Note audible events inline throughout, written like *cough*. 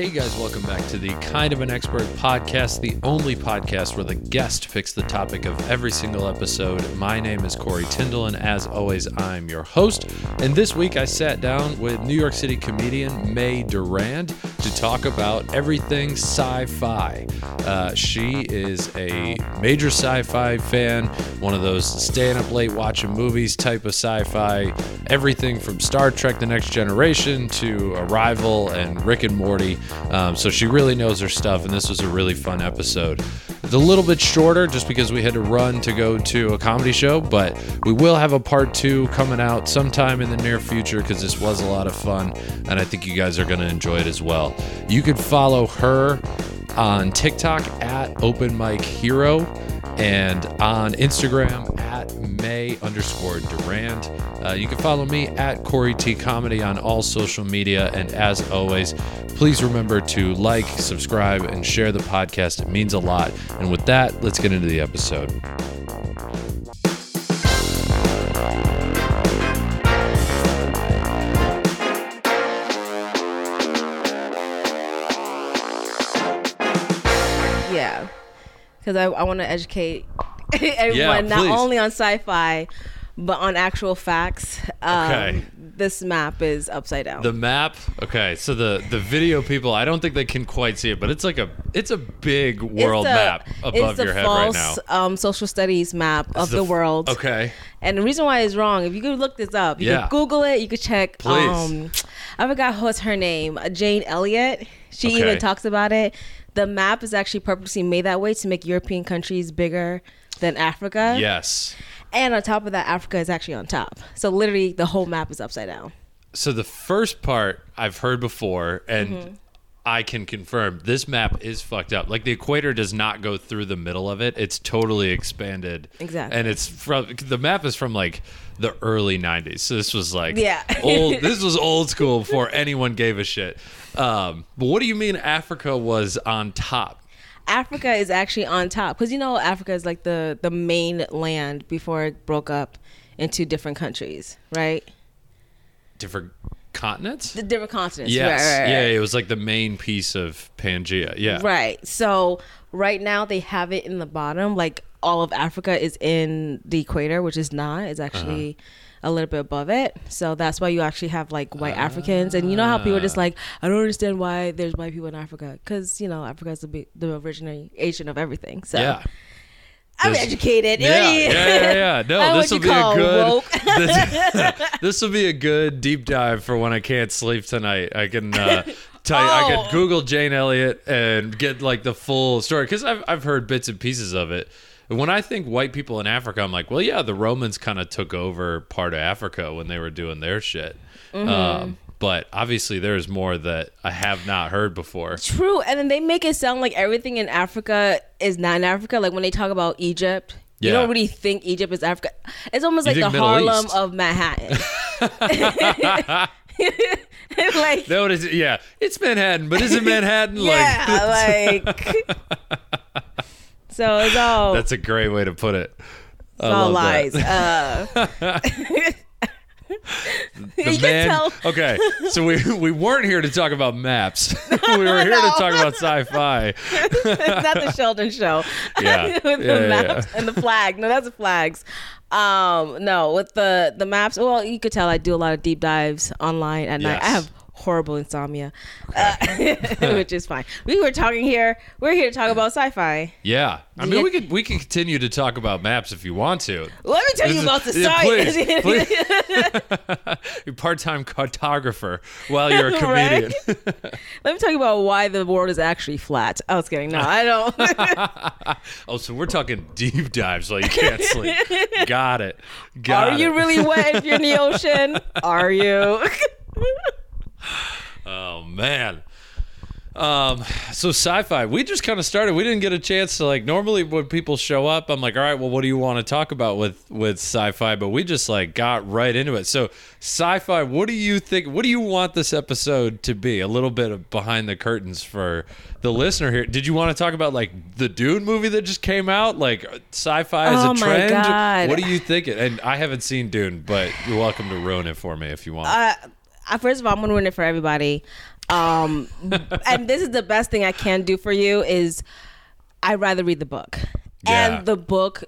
Hey guys, welcome back to the Kind of an Expert podcast, the only podcast where the guest picks the topic of every single episode. My name is Corey Tyndall, and as always, I'm your host. And this week I sat down with New York City comedian May Durand to talk about everything sci fi. Uh, she is a major sci fi fan, one of those staying up late watching movies type of sci fi, everything from Star Trek The Next Generation to Arrival and Rick and Morty. Um, so she really knows her stuff, and this was a really fun episode. It's a little bit shorter just because we had to run to go to a comedy show, but we will have a part two coming out sometime in the near future because this was a lot of fun, and I think you guys are going to enjoy it as well. You could follow her on TikTok at Open Mic Hero and on Instagram at May underscore Durand. Uh, you can follow me at Corey T Comedy on all social media. And as always, please remember to like, subscribe, and share the podcast. It means a lot. And with that, let's get into the episode. Because I, I want to educate *laughs* everyone Yeah, not only on sci-fi but on actual facts. Um, Okay. This map is upside down. The map, okay. So the the video people, I don't think they can quite see it, but it's like a it's a big world the- map above your head right false, now. Um, social studies map of It's the, world. Okay. And the reason why it's wrong, if you could look this up, you Yeah. could Google it, you could check. Please. Um, I forgot what's her name, Jane Elliott. She Okay. even talks about it. The map is actually purposely made that way to make European countries bigger than Africa. Yes. And on top of that, Africa is actually on top. So literally, the whole map is upside down. So the first part I've heard before, and Mm-hmm. I can confirm this map is fucked up. Like the equator does not go through the middle of it; it's totally expanded. Exactly. And it's from the map is from like the early '90s. So this was like Yeah. old. *laughs* This was old school before anyone gave a shit. Um, but what do you mean Africa was on top? Africa is actually on top because you know Africa is like the the main land before it broke up into different countries, right? Different continents. The different continents. Yes. Right, right, right. Yeah, it was like the main piece of Pangea. Yeah. Right. So right now they have it in the bottom. Like all of Africa is in the equator, which is not. It's actually Uh-huh. a little bit above it. So that's why you actually have like white Africans. And you know how people are just like, I don't understand why there's white people in Africa. Because, you know, Africa is the, the origination of everything. So Yeah. I'm There's- educated. Yeah, yeah, yeah, yeah. *laughs* No, this will be a good. *laughs* This, *laughs* this will be a good deep dive for when I can't sleep tonight. I can uh, tell you, I Oh. could Google Jane Elliott and get like the full story because I've I've heard bits and pieces of it. And When I think white people in Africa, I'm like, well, yeah, the Romans kind of took over part of Africa when they were doing their shit. Mm-hmm. Um, but obviously, there's more that I have not heard before. True, and then they make it sound like everything in Africa is not in Africa. Like when they talk about Egypt, you don't really think Egypt is Africa. It's almost You like the Middle Harlem East. of Manhattan. *laughs* *laughs* like No, it is, yeah, it's Manhattan, but is it Manhattan? *laughs* yeah, like so it's all That's a great way to put it. it's all lies. Uh, *laughs* The you can man. tell. Okay, so we we weren't here to talk about maps. *laughs* we were here to talk about sci-fi. it's *laughs* not the Sheldon show. Yeah. with the Yeah, yeah, maps and the flag. No, that's the flags. Um, no, with the the maps. Well, you could tell I do a lot of deep dives online at night. I have horrible insomnia, uh, *laughs* which is fine. We were talking here. We're here to talk about sci-fi. Yeah, I mean you- we could we can continue to talk about maps if you want to. Let me tell This you is- about the yeah, science. please, *laughs* *laughs* part-time cartographer while you're a comedian. Let me tell you about why the world is actually flat. I was kidding. No, I don't. oh, so we're talking deep dives while you can't sleep. Got it. Got Are it. you really wet if you're in the ocean? Are you? Oh man. Um, so sci-fi, we just kind of started. We didn't get a chance to like. Normally, when people show up, I'm like, "All right, well, what do you want to talk about with with sci-fi?" But we just like got right into it. So, sci-fi, what do you think? What do you want this episode to be? A little bit of behind the curtains for the listener here. Did you want to talk about like the Dune movie that just came out? Like sci-fi as Oh a trend? God. What do you think? And I haven't seen Dune, but you're welcome to ruin it for me if you want. uh, first of all, I'm gonna ruin it for everybody. Um, *laughs* and this is the best thing I can do for you is I'd rather read the book. Yeah. And the book,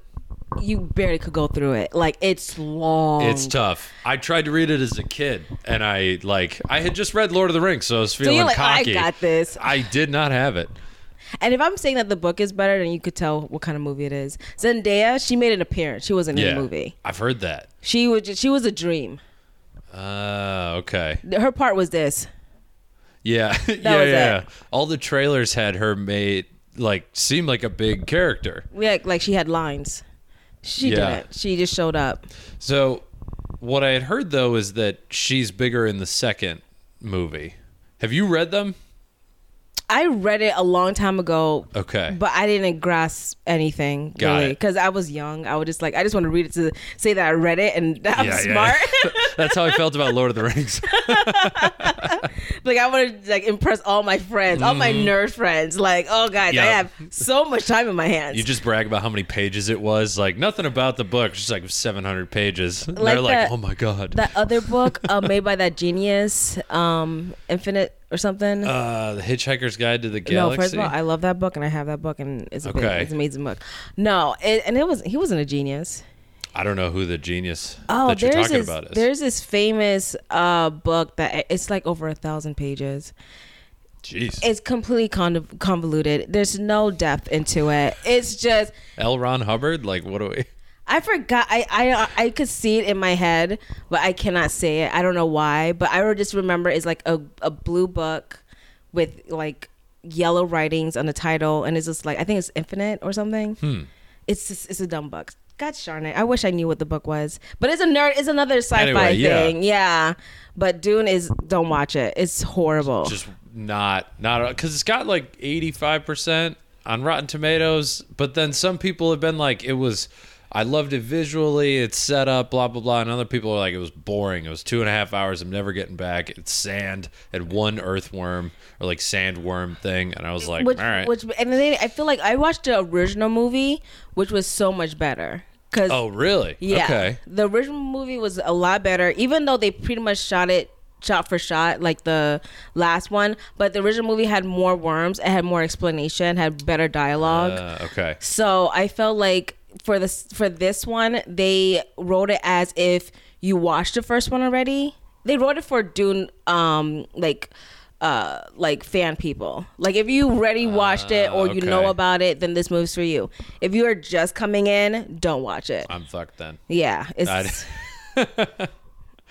you barely could go through it. Like it's long. It's tough. I tried to read it as a kid, and I like I had just read Lord of the Rings, so I was feeling you're like, I cocky. got this. I did not have it. And if I'm saying that the book is better, then you could tell what kind of movie it is. Zendaya, she made an appearance. She wasn't in the movie. I've heard that. She was just, she was a dream. Uh, okay. Her part was this. Yeah, *laughs* yeah, yeah. it. All the trailers had her made like seem like a big character. Yeah, like she had lines. She Yeah. didn't. She just showed up. So, what I had heard though is that she's bigger in the second movie. Have you read them? I read it a long time ago, Okay. but I didn't grasp anything Got really because I was young. I was just like, I just want to read it to say that I read it and that I'm Yeah, yeah, smart. *laughs* That's how I felt about Lord of the Rings. *laughs* like I want to like impress all my friends, all my nerd friends. Like, oh guys, I Mm-hmm. Have so much time in my hands. You just brag about how many pages it was. Like nothing about the book, just like 700 pages. Like They're like, oh my god. that other book uh, *laughs* made by that genius, um, Infinite or something. uh, the Hitchhiker's Guide to the Galaxy. no, first of all, I love that book and I have that book and it's a big, it's an amazing book. No, it, and it was he wasn't a genius. I don't know who the genius Oh, that you're there's talking this about is. there's this famous uh book that it's like over a thousand pages. Jeez. It's completely con- convoluted. There's no depth into it. It's just L. Ron Hubbard? Like, what do we? I forgot. I, I I could see it in my head, but I cannot say it. I don't know why, but I just remember it's like a, a blue book with like yellow writings on the title, and it's just like I think it's Infinite or something. Hmm. It's just, it's a dumb book. God darn it! I wish I knew what the book was, but it's a nerd. It's another sci-fi Anyway, thing. Yeah, but Dune is don't watch it. It's horrible. Just not, not, because it's got like 85% on Rotten Tomatoes, but then some people have been like, it was. I loved it visually. It's set up, blah blah blah. And other people are like, it was boring. It was two and a half hours. I'm never getting back. It's sand and one earthworm or like sandworm thing. And I was like, which, all right. which and then I feel like I watched the original movie, which was so much better. Cause oh really? Yeah. Okay. The original movie was a lot better, even though they pretty much shot it shot for shot like the last one. But the original movie had more worms, it had more explanation, had better dialogue. Uh, okay. so I felt like for this for this one, they wrote it as if you watched the first one already. They wrote it for Dune, um, like. Uh, like fan people. Like if you already watched it or you know about it, then this movie's for you. If you are just coming in, don't watch it. I'm fucked then. Yeah, it's *laughs*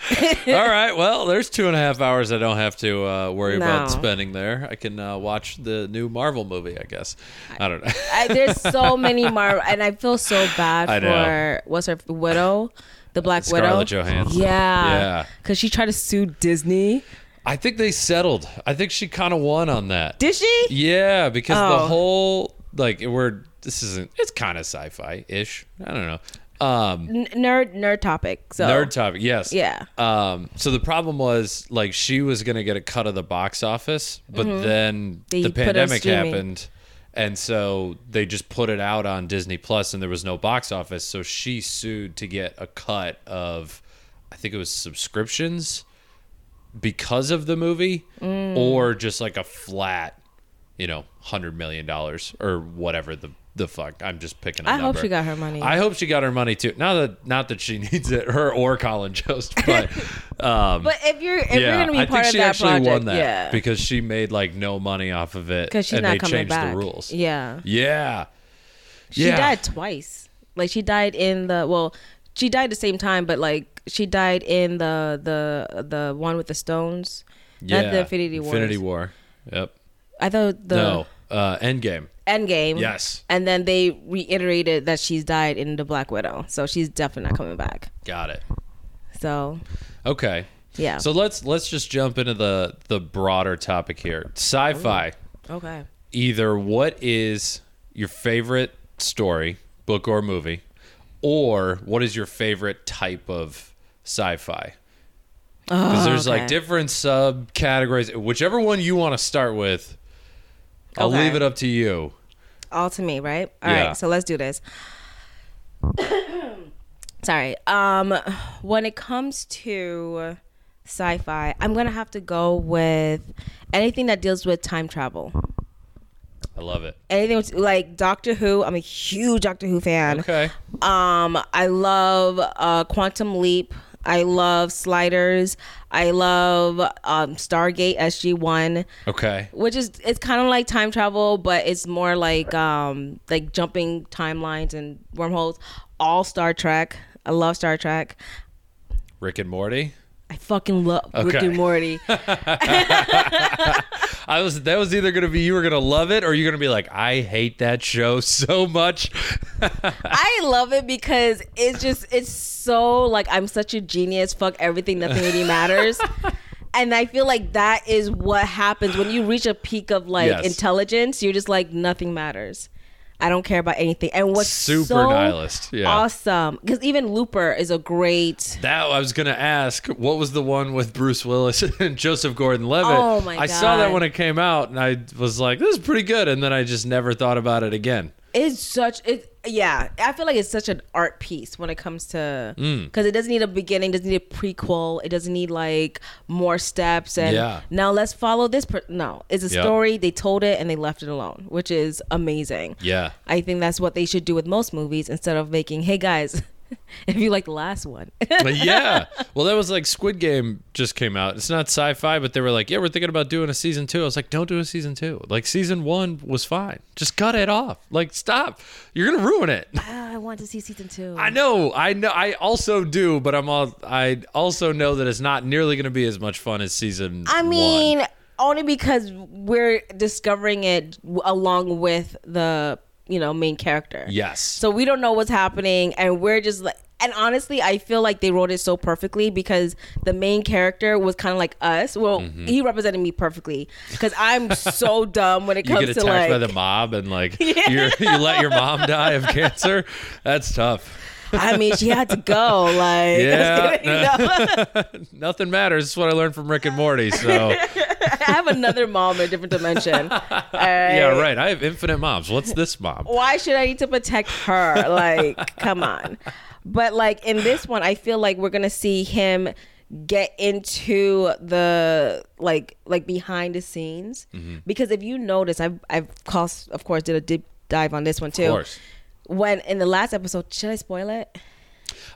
*laughs* All right. Well, there's two and a half hours I don't have to uh, worry about spending there. I can uh, watch the new Marvel movie, I guess. I don't know. *laughs* I, there's so many Marvel, and I feel so bad *laughs* I know. for what's her widow, the Black Scarlett Widow. Johansson. Yeah, Yeah. because she tried to sue Disney. I think they settled. I think she kind of won on that. Did she? Yeah, because the Oh. whole like we're this isn't it's kind of sci-fi ish. I don't know. Um, N- nerd nerd topic. So nerd topic. Yes. Yeah. Um, so the problem was like she was gonna get a cut of the box office, but then Mm-hmm. They the put it on pandemic happened, and so they just put it out on Disney Plus, and there was no box office. So she sued to get a cut of, I think it was subscriptions, because of the movie, Mm. or just like a flat, you know, hundred million dollars or whatever the the fuck. I'm just picking. I I hope she got her money. I hope she got her money too. Not that not that she *laughs* needs it, her or Colin Jost, *laughs* but um, but if you're if yeah, you're gonna be I part think of she that actually project, won that yeah, because she made like no money off of it, because she's and not they coming changed back. the rules. Yeah, Yeah, she yeah. died twice. Like she died in the well, she died the same time, but like she died in the the the one with the stones. yeah. Not the Infinity War. Infinity War. Yep. I thought the no. Uh, Endgame. Endgame. Yes. And then they reiterated that she's died in the Black Widow, so she's definitely not coming back. Got it. So Okay. yeah. So let's let's just jump into the the broader topic here. Sci-fi. okay. Either what is your favorite story, book or movie, or what is your favorite type of sci-fi? Oh, because there's like Oh, different subcategories. Whichever one you want to start with, I'll Okay. leave it up to you. All to me, right? All right. Yeah. So let's do this. *coughs* Sorry. Um, when it comes to sci-fi, I'm gonna have to go with anything that deals with time travel. I love it. Anything with, like Doctor Who. I'm a huge Doctor Who fan. Okay. Um, I love uh, Quantum Leap. I love Sliders. I love um, Stargate SG One, Okay. which is it's kind of like time travel, but it's more like um, like jumping timelines and wormholes. All Star Trek. I love Star Trek. Rick and Morty. I fucking love Rick and Morty. I was that was either gonna be you were gonna love it or you're gonna be like, I hate that show *laughs* so much. *laughs* I love it because it's just it's so like I'm such a genius. Fuck everything, nothing really *laughs* matters. And I feel like that is what happens when you reach a peak of like Yes. intelligence. You're just like nothing matters. I don't care about anything. And what's Super so nihilist, yeah. awesome because even Looper is a great. That I was gonna ask, what was the one with Bruce Willis *laughs* and Joseph Gordon-Levitt? Oh, my I saw that when it came out, and I was like, "This is pretty good," and then I just never thought about it again. It's such it. Yeah, I feel like it's such an art piece when it comes to Mm. because it doesn't need a beginning, doesn't need a prequel, it doesn't need like more steps and Yeah. now let's follow this. Per- no, it's a Yep. story. They told it and they left it alone, which is amazing. Yeah, I think that's what they should do with most movies instead of making, hey guys, *laughs* if you like the last one, *laughs* yeah. Well, that was like Squid Game just came out. It's not sci-fi, but they were like, "Yeah, we're thinking about doing a season two. I was like, "Don't do a season two. Like season one was fine. Just cut it off. Like stop. You're gonna ruin it." Ah, I want to see season two. I know, I know, I also do, but I'm all. I also know that it's not nearly going to be as much fun as season. I one. mean, only because we're discovering it along with the you know main character. yes. So we don't know what's happening, and we're just like. And honestly, I feel like they wrote it so perfectly because the main character was kind of like us. Well, he represented me perfectly because I'm so *laughs* dumb when it Mm-hmm. you comes get to attacked like. by the mob and like *laughs* you're, you let your mom die of cancer. That's tough. I mean, she had to go. *laughs* Like, Yeah, you know? Nothing matters. That's what I learned from Rick and Morty. So *laughs* I have another mom in a different dimension. Right? *laughs* yeah, right. I have infinite moms. What's this mom? why should I need to protect her? Like, *laughs* come on. But like in this one, I feel like we're gonna see him get into the like like behind the scenes Mm-hmm. because if you notice, I've I've course of course did a deep dive on this one too. Of course. When in the last episode, should I spoil it?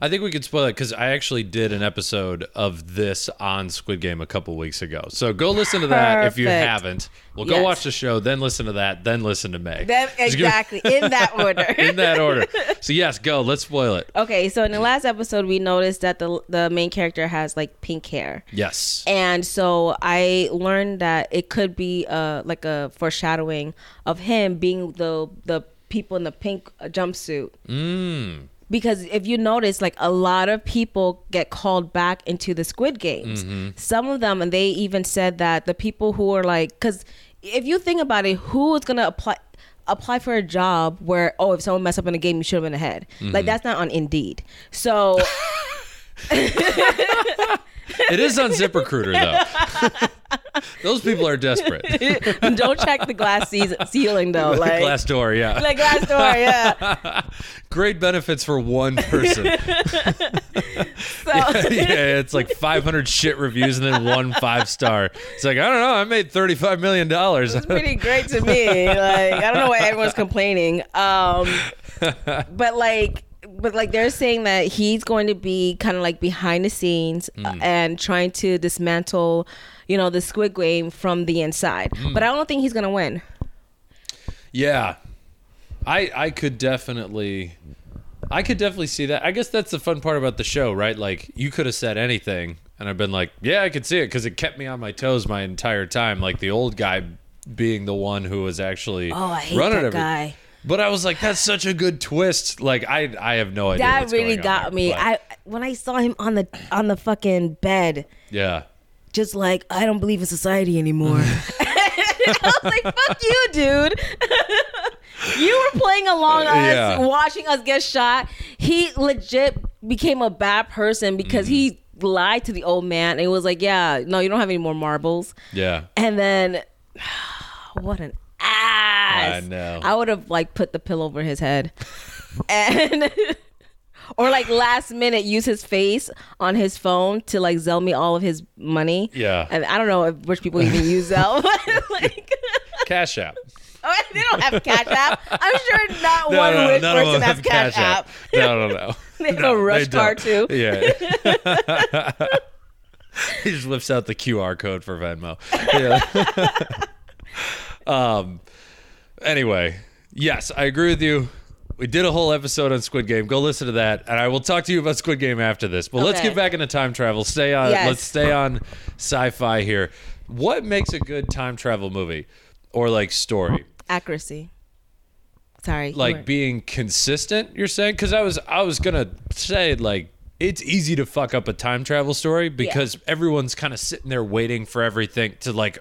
I think we could spoil it because I actually did an episode of this on Squid Game a couple weeks ago. So go listen to that if you haven't. Well, go Yes. watch the show, then listen to that, then listen to Meg. Then Just give- exactly in that *laughs* order. in that order. So yes, go. Let's spoil it. Okay, so in the last episode, we noticed that the the main character has like pink hair. Yes. and so I learned that it could be uh like a foreshadowing of him being the the people in the pink jumpsuit. Mm. Because if you notice, like a lot of people get called back into the Squid Games. Mm-hmm. Some of them, and they even said that the people who are like, because if you think about it, who is gonna apply? apply for a job where oh if someone messed up in a game you should have been ahead like mm-hmm. that's not on Indeed so *laughs* It is on ZipRecruiter though. *laughs* Those people are desperate. *laughs* don't check the glass ceiling though *laughs* like Glass door, yeah. like Glassdoor yeah *laughs* Great benefits for one person. so yeah, it's like 500 shit reviews and then one five star. It's like, I don't know, I made 35 million dollars. It's pretty great to me. Like I don't know why everyone's complaining. Um, but like, but like they're saying that he's going to be kind of like behind the scenes uh, and trying to dismantle, you know, the Squid Game from the inside. But I don't think he's gonna win. Yeah. I I could definitely I could definitely see that. I guess that's the fun part about the show, right? Like you could have said anything and I've been like, yeah, I could see it cuz it kept me on my toes my entire time like the old guy being the one who was actually Oh, I hate running that every- guy. But I was like that's such a good twist. Like I I have no idea That what's really going on got there, me. but I when I saw him on the on the fucking bed, Yeah. just like I don't believe in society anymore. *laughs* *laughs* I was like, "Fuck you, dude." *laughs* you were playing along uh, us, Yeah. watching us get shot. He legit became a bad person because he mm. lied to the old man and he was like, "Yeah, no, you don't have any more marbles." Yeah. And then, *sighs* what an ass! I know. I would have like put the pillow over his head, and *laughs* or like last minute use his face on his phone to like Zelle me all of his money. Yeah. and I don't know if rich people even use Zelle, *laughs* like. *laughs* Cash App. Oh, they don't have Cash App. I'm sure not No, one no, rich person has Cash, App. No, no, no. They have a RushCard too. Yeah. he just whips out the QR code for Venmo. Yeah. Um. Anyway, yes, I agree with you. We did a whole episode on Squid Game. Go listen to that, and I will talk to you about Squid Game after this. But let's get back into time travel. Stay on. Yes. Let's stay on sci-fi here. What makes a good time travel movie or like story? Accuracy. Sorry. like being consistent you're saying because i was i was gonna say like it's easy to fuck up a time travel story because everyone's kind of sitting there waiting for everything to like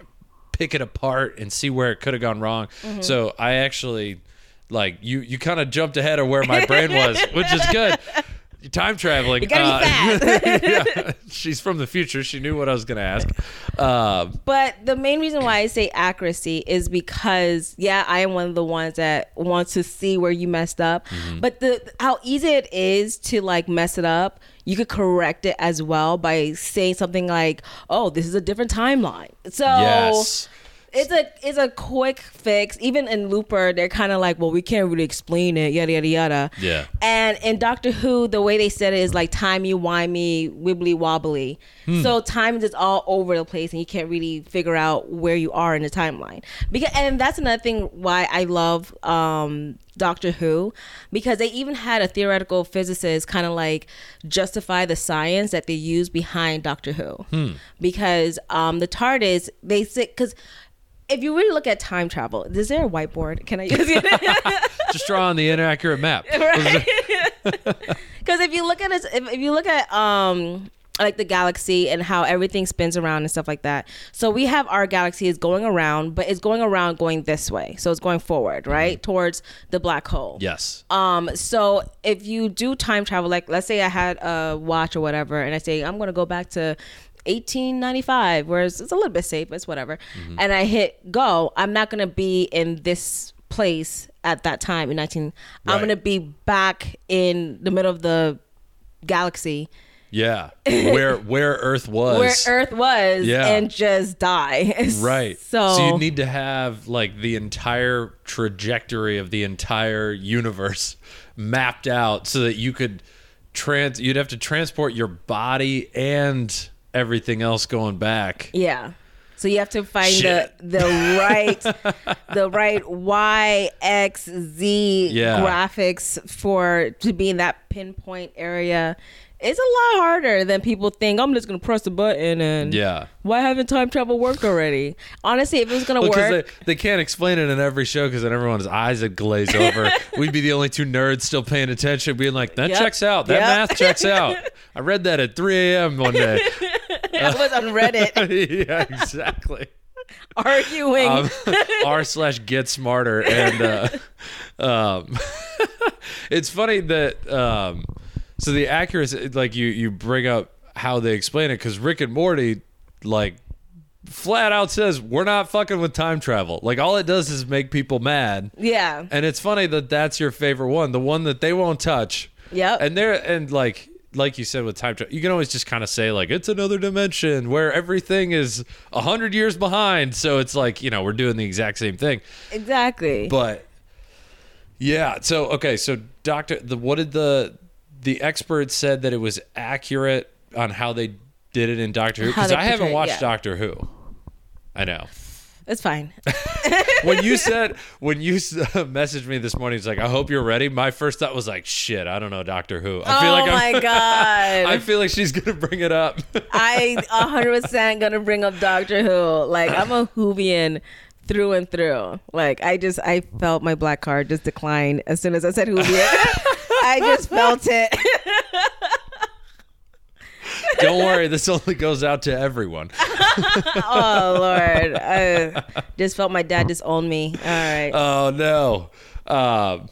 pick it apart and see where it could have gone wrong Mm-hmm. so i actually like you you kind of jumped ahead of where my brain was which is good *laughs* time traveling You gotta be uh, *laughs* yeah, *laughs* she's from the future she knew what i was gonna ask uh, But the main reason why I say accuracy is because yeah, I am one of the ones that wants to see where you messed up. Mm-hmm. But the how easy it is to like mess it up, you could correct it as well by saying something like, "Oh, this is a different timeline." So yes it's a it's a quick fix. Even in Looper, they're kind of like, well, we can't really explain it, yada yada yada. Yeah. And in Doctor Who, the way they said it is like timey wimey, wibbly wobbly. Hmm. So time is all over the place, and you can't really figure out where you are in the timeline. Because and that's another thing why I love um, Doctor Who, because they even had a theoretical physicist kind of like justify the science that they use behind Doctor Who, Hmm. because um, the TARDIS they say because if you really look at time travel, is there a whiteboard? Can I use it? *laughs* just draw on the inaccurate map *laughs* Because *laughs* if you look at it, if, if you look at um like the galaxy and how everything spins around and stuff like that. So we have our galaxy is going around, but it's going around going this way. So it's going forward, right, towards the black hole. yes Um, so if you do time travel, like let's say I had a watch or whatever, and I say I'm gonna go back to 1895, whereas it's a little bit safe, but it's whatever, mm-hmm. and I hit go, I'm not gonna be in this place at that time in 19. I'm gonna be back in the middle of the galaxy Yeah, *laughs* where where Earth was, where Earth was, Yeah. and just die. *laughs* right? So, so you need to have like the entire trajectory of the entire universe *laughs* mapped out so that you could trans. You'd have to transport your body and everything else going back. Yeah. So you have to find Shit. the the right the *laughs* right Y X Z Yeah. graphics for to be in that pinpoint area. It's a lot harder than people think. I'm just gonna press a button and Yeah. Why haven't time travel worked already? Honestly, if it was gonna Because work, they, they can't explain it in every show because then everyone's eyes would glaze *laughs* over. We'd be the only two nerds still paying attention, being like, that Yep. checks out. That Yep. math checks *laughs* out. I read that at 3 a.m. one day. *laughs* I was on Reddit *laughs* yeah, exactly. *laughs* arguing. um, r slash get smarter and uh, um, it's funny that um, so the accuracy like you you bring up how they explain it because rick and morty like flat out says we're not fucking with time travel like all it does is make people mad yeah. and it's funny that that's your favorite one the one that they won't touch Yep. and there and like like you said with time travel you can always just kind of say like it's another dimension where everything is a hundred years behind. So it's like you know we're doing the exact same thing. Exactly. but yeah so okay so doctor the what did the the experts said that it was accurate on how they did it in doctor who? Because i haven't watched yeah. doctor who. I know it's fine. *laughs* when you said when you *laughs* messaged me this morning it's like i hope you're ready my first thought was like shit i don't know doctor who i feel oh like my *laughs* I'm, god. i feel like she's gonna bring it up I 100% gonna bring up Doctor Who. Like I'm a Whovian through and through. Like I just I felt my black card just decline as soon as I said Whovian. I just felt it. Don't worry this only goes out to everyone *laughs* oh lord. I just felt my dad just disown me. All right. oh no um,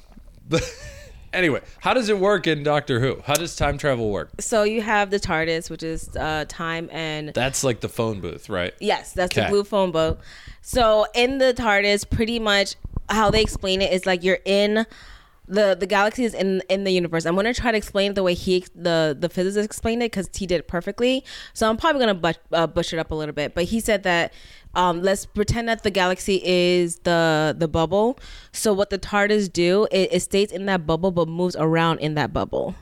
but *laughs* anyway how does it work in doctor who how does time travel work so you have the TARDIS, which is uh, time and that's like the phone booth right Yes, that's the blue phone booth. So in the TARDIS, pretty much how they explain it is like you're in the the galaxy is in in the universe. I'm gonna try to explain it the way he the the physicist explained it because he did it perfectly. So I'm probably gonna but, uh, butcher it up a little bit. But he said that um, let's pretend that the galaxy is the the bubble. So what the TARDIS do, it, it stays in that bubble but moves around in that bubble.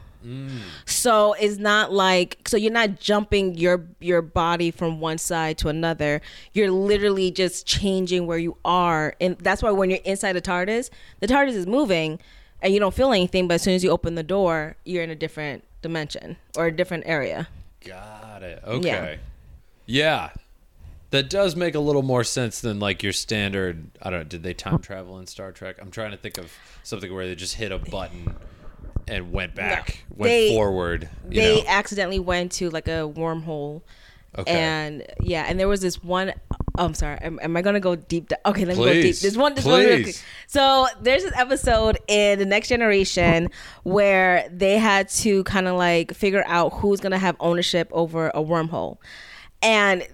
So it's not like so you're not jumping your your body from one side to another. You're literally just changing where you are, and that's why when you're inside the TARDIS, the TARDIS is moving, and you don't feel anything. But as soon as you open the door, you're in a different dimension or a different area. Got it. Okay. Yeah. yeah. That does make a little more sense than like your standard. I don't know. Did they time travel in Star Trek? I'm trying to think of something where they just hit a button and went back, went They- forward. You they know? accidentally went to like a wormhole. Okay. And yeah, and there was this one oh, I'm sorry. Am, am I gonna go deep? di- okay, let me go deep. Please. There's one. There's one real Please. quick. So there's this episode in the Next Generation where they had to kind of like figure out who's gonna have ownership over a wormhole, and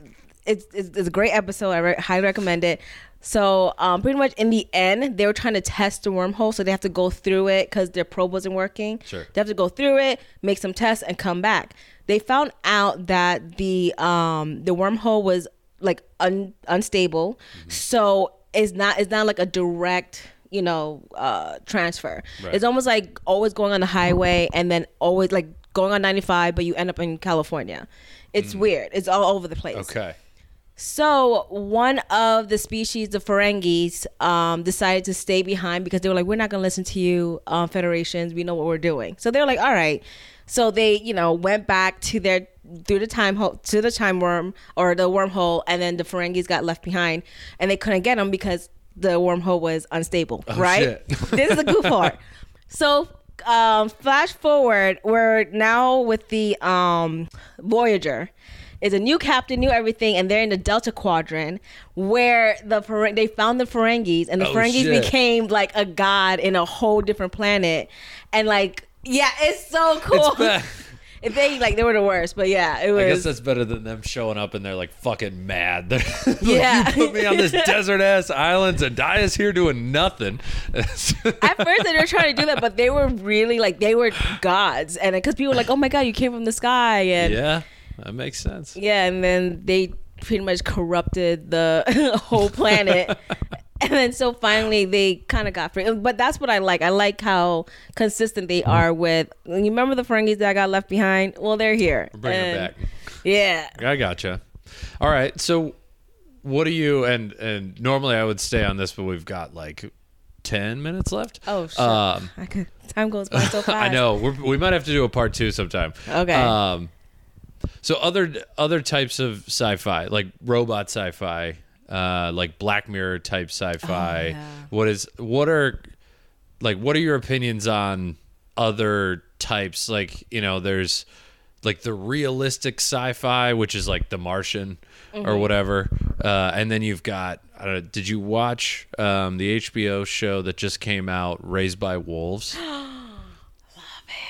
it's it's, it's a great episode. I re- highly recommend it. So um, pretty much in the end, they were trying to test the wormhole, so they have to go through it because their probe wasn't working. Sure. They have to go through it, make some tests, and come back. They found out that the um the wormhole was like un- unstable, Mm-hmm. so it's not it's not like a direct you know uh transfer. Right. It's almost like always going on the highway and then always like going on 95, but you end up in California. It's weird. It's all over the place. Mm. okay. So one of the species, the Ferengis, um, decided to stay behind because they were like, "We're not gonna listen to you, um, Federations. We know what we're doing." So they're like, "All right." So they, you know, went back to their through the time ho- to the time worm or the wormhole, and then the Ferengis got left behind, and they couldn't get them because the wormhole was unstable. right? shit. *laughs* this is a good part. So um, flash forward, we're now with the um, Voyager. Is a new captain, new everything, and they're in the Delta Quadrant where the Fer- they found the Ferengis, and the Oh, Ferengis shit. became like a god in a whole different planet, and like yeah, it's so cool. It's bad. *laughs* they like they were the worst, but yeah, it was. I guess that's better than them showing up and they're like fucking mad. *laughs* They're like, Yeah. you put me on this *laughs* desert ass island. Zendaya here doing nothing. At first, they were trying to do that, but they were really like they were gods, and because people were like, "Oh my god, you came from the sky," and yeah, that makes sense. Yeah, and then they pretty much corrupted the whole planet. And then so finally they kind of got free. But that's what I like. I like how consistent they are with. You remember the Ferengis that I got left behind? Well, they're here. Bring And- back. Yeah. I gotcha. All right. So, what do you and and normally I would stay on this, but we've got like ten minutes left. Oh shit. Um, I could, time goes by so fast. *laughs* I know We're, we might have to do a part two sometime. Okay. Um, so other other types of sci-fi, like robot sci-fi, uh, like Black Mirror type sci-fi. Oh, yeah. What is what are like what are your opinions on other types? Like you know, there's like the realistic sci-fi, which is like The Martian Mm-hmm. or whatever, uh, and then you've got. I don't know, did you watch um, the HBO show that just came out, Raised by Wolves? *gasps*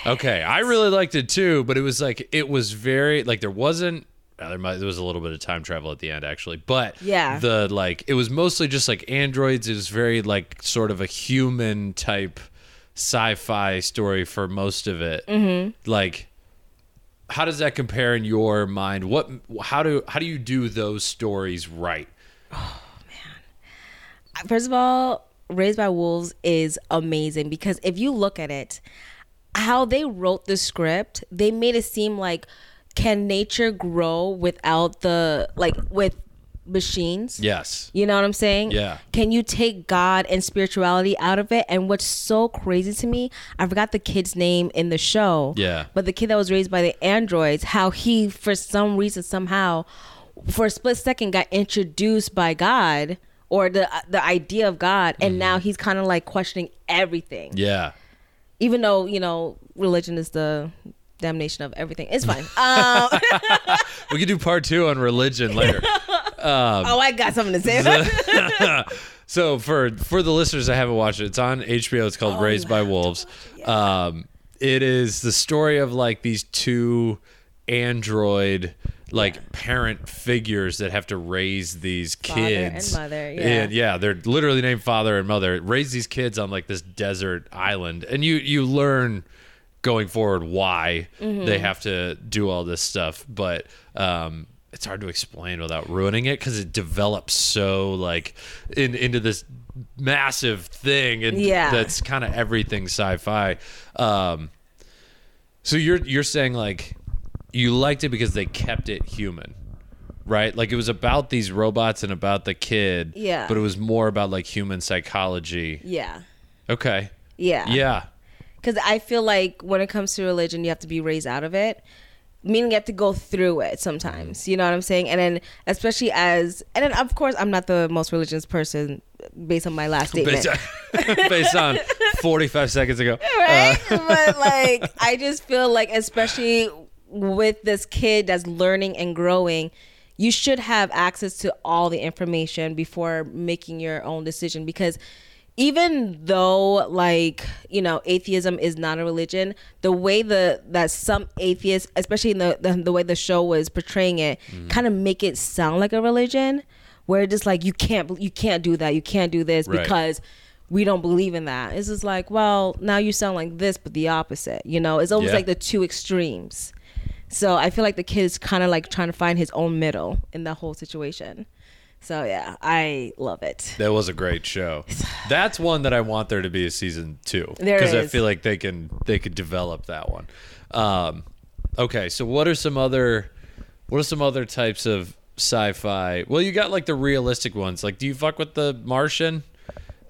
Okay, I really liked it too, but it was like it was very like there wasn't there, might, there was a little bit of time travel at the end actually, but Yeah. the like it was mostly just like androids. It was very like sort of a human type sci-fi story for most of it. Mm-hmm. Like, how does that compare in your mind? What how do how do you do those stories right? oh man First of all, Raised by Wolves is amazing because if you look at it, how they wrote the script, they made it seem like can nature grow without the like with machines? Yes. You know what I'm saying? Yeah. Can you take God and spirituality out of it? And what's so crazy to me, I forgot the kid's name in the show. Yeah. But the kid that was raised by the androids, how he, for some reason, somehow, for a split second, got introduced by God or the uh, the idea of God, and mm-hmm. now he's kind of like questioning everything. Yeah. Even though you know religion is the damnation of everything. It's fine. *laughs* um, *laughs* We could do part two on religion later. oh, I got something to say. *laughs* So for for the listeners that haven't watched it, it's on HBO. It's called Raised by Wolves. Um, it is the story of like these two android like parent figures that have to raise these kids Father and mother, yeah. and yeah they're literally named father and mother raise these kids on like this desert island and you you learn going forward why Mm-hmm. they have to do all this stuff but um it's hard to explain without ruining it because it develops so like in, into this massive thing and Yeah. that's kind of everything sci-fi um so you're you're saying like you liked it because they kept it human, right? Like it was about these robots and about the kid. Yeah. But it was more about like human psychology. Yeah. Okay. Yeah. Yeah. Because I feel like when it comes to religion, you have to be raised out of it. Meaning you have to go through it sometimes. You know what I'm saying? And then especially as and then of course I'm not the most religious person based on my last statement. Based on, *laughs* based on 45 seconds ago. *laughs* right? Uh, *laughs* but like, I just feel like, especially with this kid that's learning and growing, you should have access to all the information before making your own decision because even though like you know atheism is not a religion the way the that some atheists especially in the the, the way the show was portraying it mm. kind of make it sound like a religion where it's just like you can't you can't do that you can't do this Right. because we don't believe in that. It's just like, well, now you sound like this, but the opposite. You know, it's almost Yeah. like the two extremes. So I feel like the kid is kind of like trying to find his own middle in the whole situation. So yeah, I love it. That was a great show. *sighs* That's one that I want there to be a season two because I feel like they can they could develop that one. Um, okay, so what are some other what are some other types of sci-fi? Well, you got like the realistic ones. Like, do you fuck with the Martian?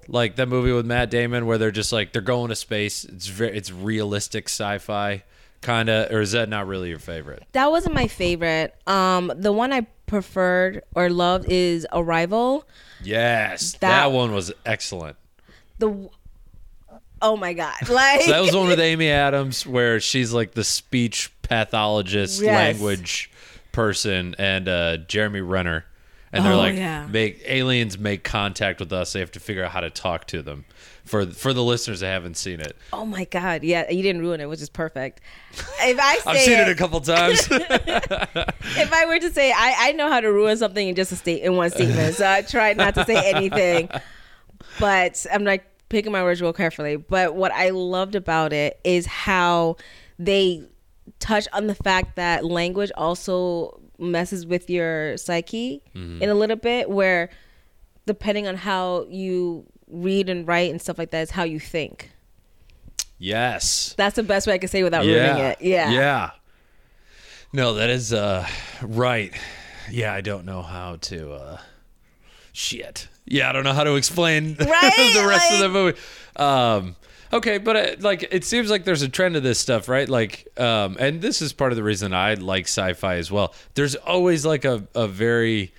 Like that movie with Matt Damon where they're just like they're going to space. It's very it's realistic sci-fi kind of, or is that not really your favorite? That wasn't my favorite. Um, the one I preferred or loved is Arrival. Yes, that, That- one was excellent. The oh my god, *laughs* like So that was one with Amy Adams where she's like the speech pathologist, Yes. language person, and uh, Jeremy Renner. And they're Oh, like, yeah. make aliens make contact with us. They have to figure out how to talk to them. For for the listeners that haven't seen it, oh my god, yeah, you didn't ruin it, which is perfect. If I *laughs* say I've seen it a couple times. *laughs* if I were to say I, I know how to ruin something in just a state in one statement, so I try not to say anything. *laughs* But I'm like picking my words real carefully. But what I loved about it is how they touch on the fact that language also messes with your psyche mm-hmm. in a little bit, where depending on how you read and write and stuff like that is how you think. yes. That's the best way I can say without ruining it. Yeah. Yeah. No, that is uh right. Yeah, I don't know how to uh shit. Yeah, I don't know how to explain *laughs* Right? the rest of the movie. Um okay, but uh, like it seems like there's a trend to this stuff, right? Like um and this is part of the reason I like sci-fi as well. There's always like a a very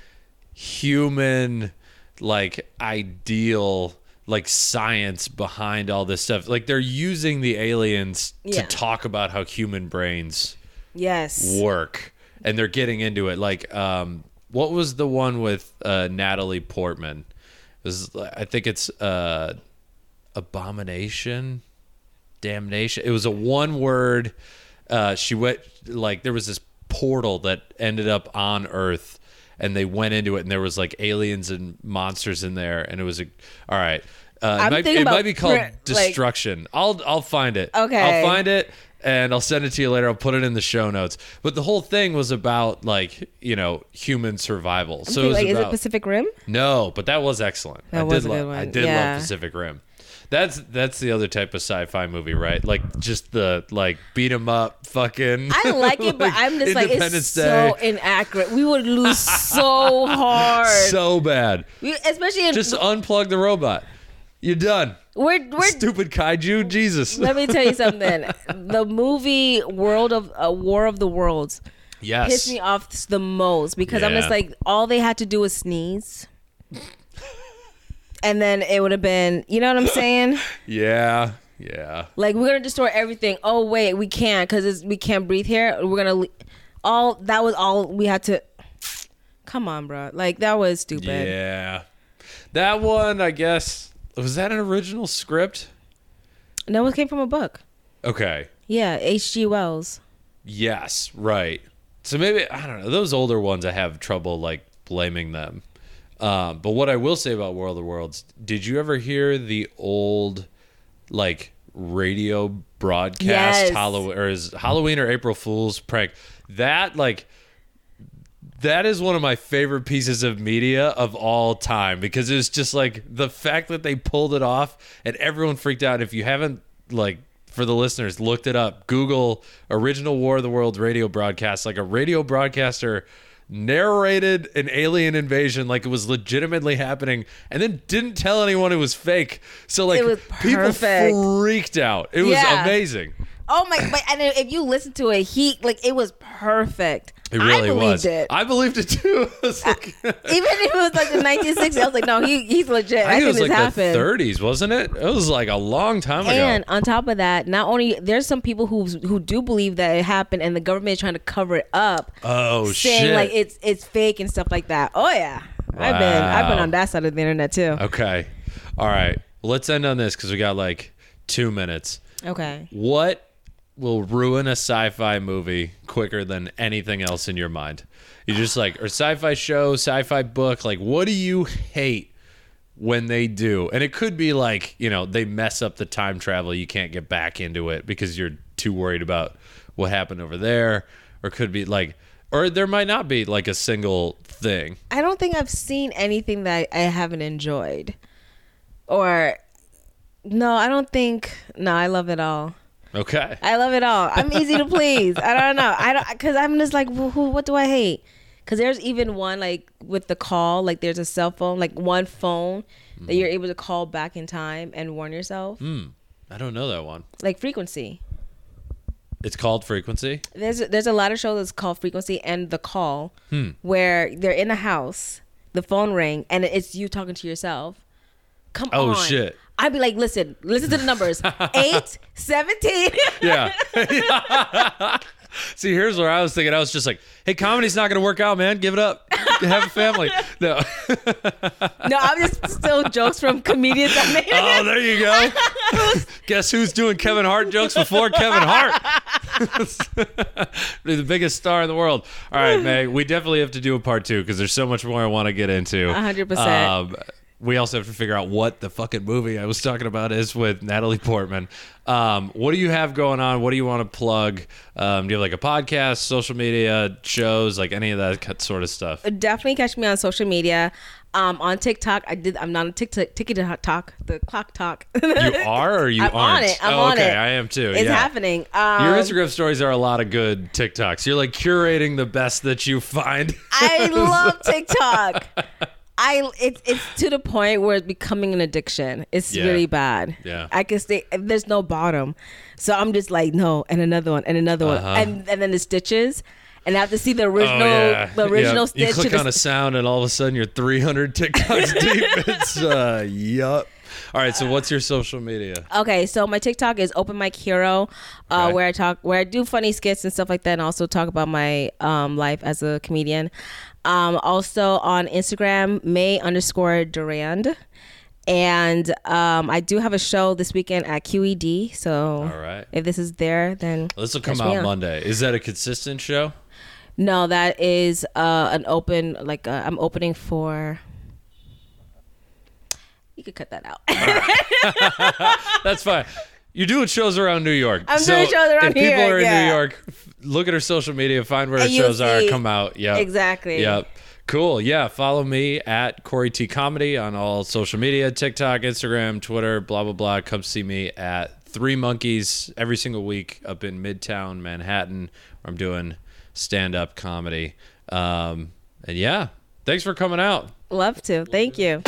human like ideal like science behind all this stuff. Like they're using the aliens Yeah. to talk about how human brains Yes. work and they're getting into it. Like um what was the one with uh natalie portman? It was i think it's uh abomination? Damnation? It was a one word uh she went like there was this portal that ended up on earth and they went into it and there was like aliens and monsters in there and it was a all right uh, it, I'm might, thinking it might be called like- destruction i'll i'll find it Okay. i'll find it and I'll send it to you later. I'll put it in the show notes. But the whole thing was about like you know human survival. so it Okay, was like, is it Pacific Rim? no, but that was excellent. That I was did a good love. I did Yeah. love Pacific Rim. That's that's the other type of sci-fi movie, right? Like just the like beat 'em up, fucking. I like it, but *laughs* I'm just like it's so Day. inaccurate. We would lose *laughs* so hard, so bad. we, especially in Just unplug the robot. You're done. we're we're. Stupid kaiju, Jesus. let me tell you *laughs* something. The movie World of uh, War of the Worlds Yes. pissed me off the most because I'm just like all they had to do was sneeze. And then it would have been, you know what I'm saying? *coughs* Yeah. Yeah. Like we're gonna destroy everything. Oh wait, we can't because we can't breathe here. We're gonna le- all that was all we had to. Come on, bro. Like that was stupid. Yeah. That one, I guess, was that an original script? No, it came from a book. Okay. Yeah, H.G. Wells. Yes, right. So maybe I don't know. Those older ones, I have trouble like blaming them. Um, but what I will say about World of Worlds, did you ever hear the old like radio broadcast Yes. Halloween or is Halloween or April Fool's prank? That like that is one of my favorite pieces of media of all time because it's just like the fact that they pulled it off and everyone freaked out. If you haven't like for the listeners, looked it up. Google original War of the World radio broadcast. Like a radio broadcaster narrated an alien invasion like it was legitimately happening and then didn't tell anyone it was fake. So like people freaked out. It was Yeah. amazing. Oh my! But and if you listen to it, he like it was perfect. It really I believed was. it. I believed it too. *laughs* Uh, like, *laughs* Even if it was like the 1960s, I was like, no, he, he's legit. I, I think it was like happened. the 30s, wasn't it? It was like a long time And ago. And on top of that, not only there's some people who who do believe that it happened, and the government is trying to cover it up, Oh saying shit! like it's it's fake and stuff like that. Oh yeah, I've been I've been on that side of the internet too. okay, all right. Let's end on this because we got like two minutes. Okay. What will ruin a sci-fi movie quicker than anything else in your mind? You just like or sci-fi show, sci-fi book. Like, what do you hate when they do? And it could be like you know they mess up the time travel. You can't get back into it because you're too worried about what happened over there, or could be like, or there might not be like a single thing. I don't think I've seen anything that I haven't enjoyed, or no, I don't think. No, I love it all. Okay. I love it all. I'm easy to please. I don't know. I don't because I'm just like, who, who- what do I hate? Because there's even one like with the call, like there's a cell phone, like one phone that you're able to call back in time and warn yourself, Hmm. I don't know that one. like frequency. It's called Frequency. There's there's a lot of shows that's called Frequency and The Call, where they're in a house, the phone ring, and it's you talking to yourself. Come Oh, on. shit. I'd be like, listen, listen to the numbers. *laughs* Eight, 17. Yeah. *laughs* See, here's where I was thinking. I was just like, "Hey, comedy's not going to work out, man. Give it up. Have a family." *laughs* No. no, I'm just still jokes from comedians I made. It. Oh, there you go. Guess who's doing Kevin Hart jokes before Kevin Hart? the biggest star in the world. All right, Meg. We definitely have to do a part two because there's so much more I want to get into. 100%. Um, we also have to figure out what the fucking movie I was talking about is with Natalie Portman. Um, what do you have going on? What do you want to plug? Um, do you have like a podcast, social media, shows, like any of that sort of stuff? Definitely catch me on social media. Um, on TikTok, I did. I'm not on TikTok. TikTok talk, the clock talk. *laughs* You are or you I'm aren't? on it. I'm oh, on okay, it. I am too. It's yeah. happening. Um, Your Instagram stories are a lot of good TikToks. You're like curating the best that you find. I *laughs* love TikTok. I it's it's to the point where it's becoming an addiction. It's Yeah. really bad. Yeah. I can stay. There's no bottom, so I'm just like no, and another one, and another one, Uh-huh. and and then the stitches, and I have to see the original, oh yeah, the original Yep. You click on a sound, and all of a sudden you're 300 TikToks *laughs* deep. It's uh, yup. All right, so what's your social media? Okay, so my TikTok is Open Mic Hero, uh, Okay. where I talk, where I do funny skits and stuff like that, and also talk about my um, life as a comedian. Um, also on Instagram, May underscore Durand, and um, I do have a show this weekend at QED. So All right. if this is there, then This will come out on. Monday. Is that a consistent show? No, that is uh, an open, like uh, I'm opening for. You could cut that out. *laughs* That's fine. You're doing shows around New York. I'm doing shows around if people are in yeah. New York, look at her social media, find where her And shows are, come out. Yeah, Exactly. Yep. Cool. Yeah. Follow me at Corey T Comedy on all social media TikTok, Instagram, Twitter, blah, blah, blah. Come see me at Three Monkeys every single week up in Midtown Manhattan where I'm doing stand up comedy. Um, and yeah, thanks for coming out. Love to. Thank you.